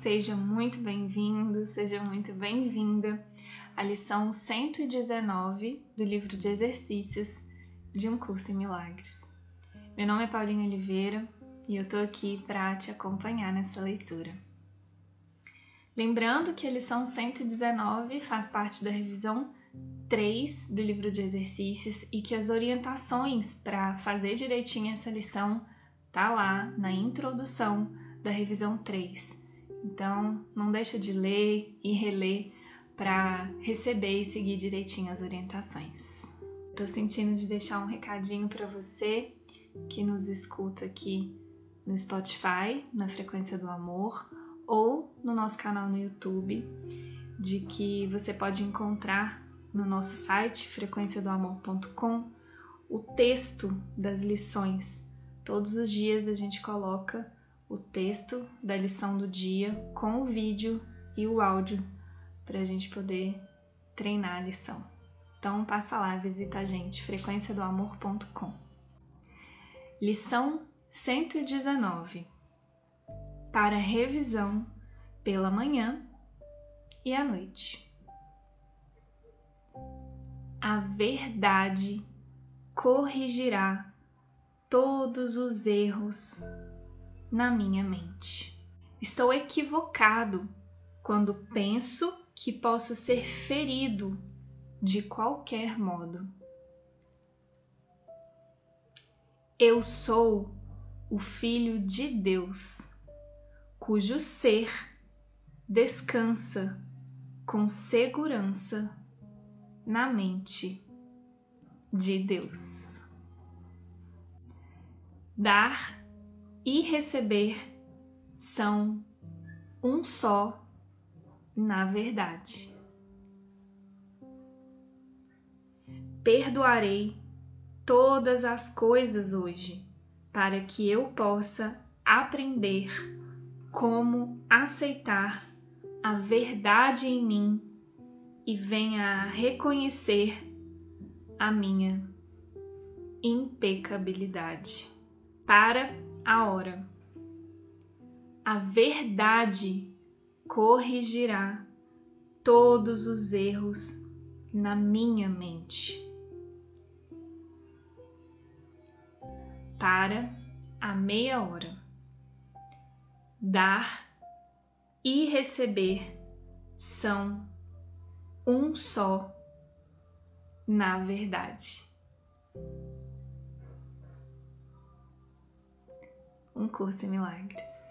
Seja muito bem-vindo, seja muito bem-vinda à lição 119 do livro de exercícios de Um Curso em Milagres. Meu nome é Paulinho Oliveira e eu tô aqui para te acompanhar nessa leitura. Lembrando que a lição 119 faz parte da revisão 3 do livro de exercícios e que as orientações para fazer direitinho essa lição tá lá na introdução da revisão 3. Então, não deixa de ler e reler para receber e seguir direitinho as orientações. Tô sentindo de deixar um recadinho para você que nos escuta aqui no Spotify, na Frequência do Amor, ou no nosso canal no YouTube, de que você pode encontrar no nosso site frequenciadoamor.com o texto das lições. Todos os dias a gente coloca o texto da lição do dia com o vídeo e o áudio para a gente poder treinar a lição. Então passa lá, visita a gente, frequenciadoamor.com. Lição 119. Para revisão pela manhã e à noite. A verdade corrigirá todos os erros na minha mente. Estou equivocado quando penso que posso ser ferido de qualquer modo. Eu sou o Filho de Deus, cujo ser descansa com segurança na mente de Deus. Dar e receber são um só na verdade. Perdoarei todas as coisas hoje, para que eu possa aprender como aceitar a verdade em mim e venha a reconhecer a minha impecabilidade. Para a hora. A verdade corrigirá todos os erros na minha mente. Para a meia hora. Dar e receber são um só na verdade. Um curso em milagres.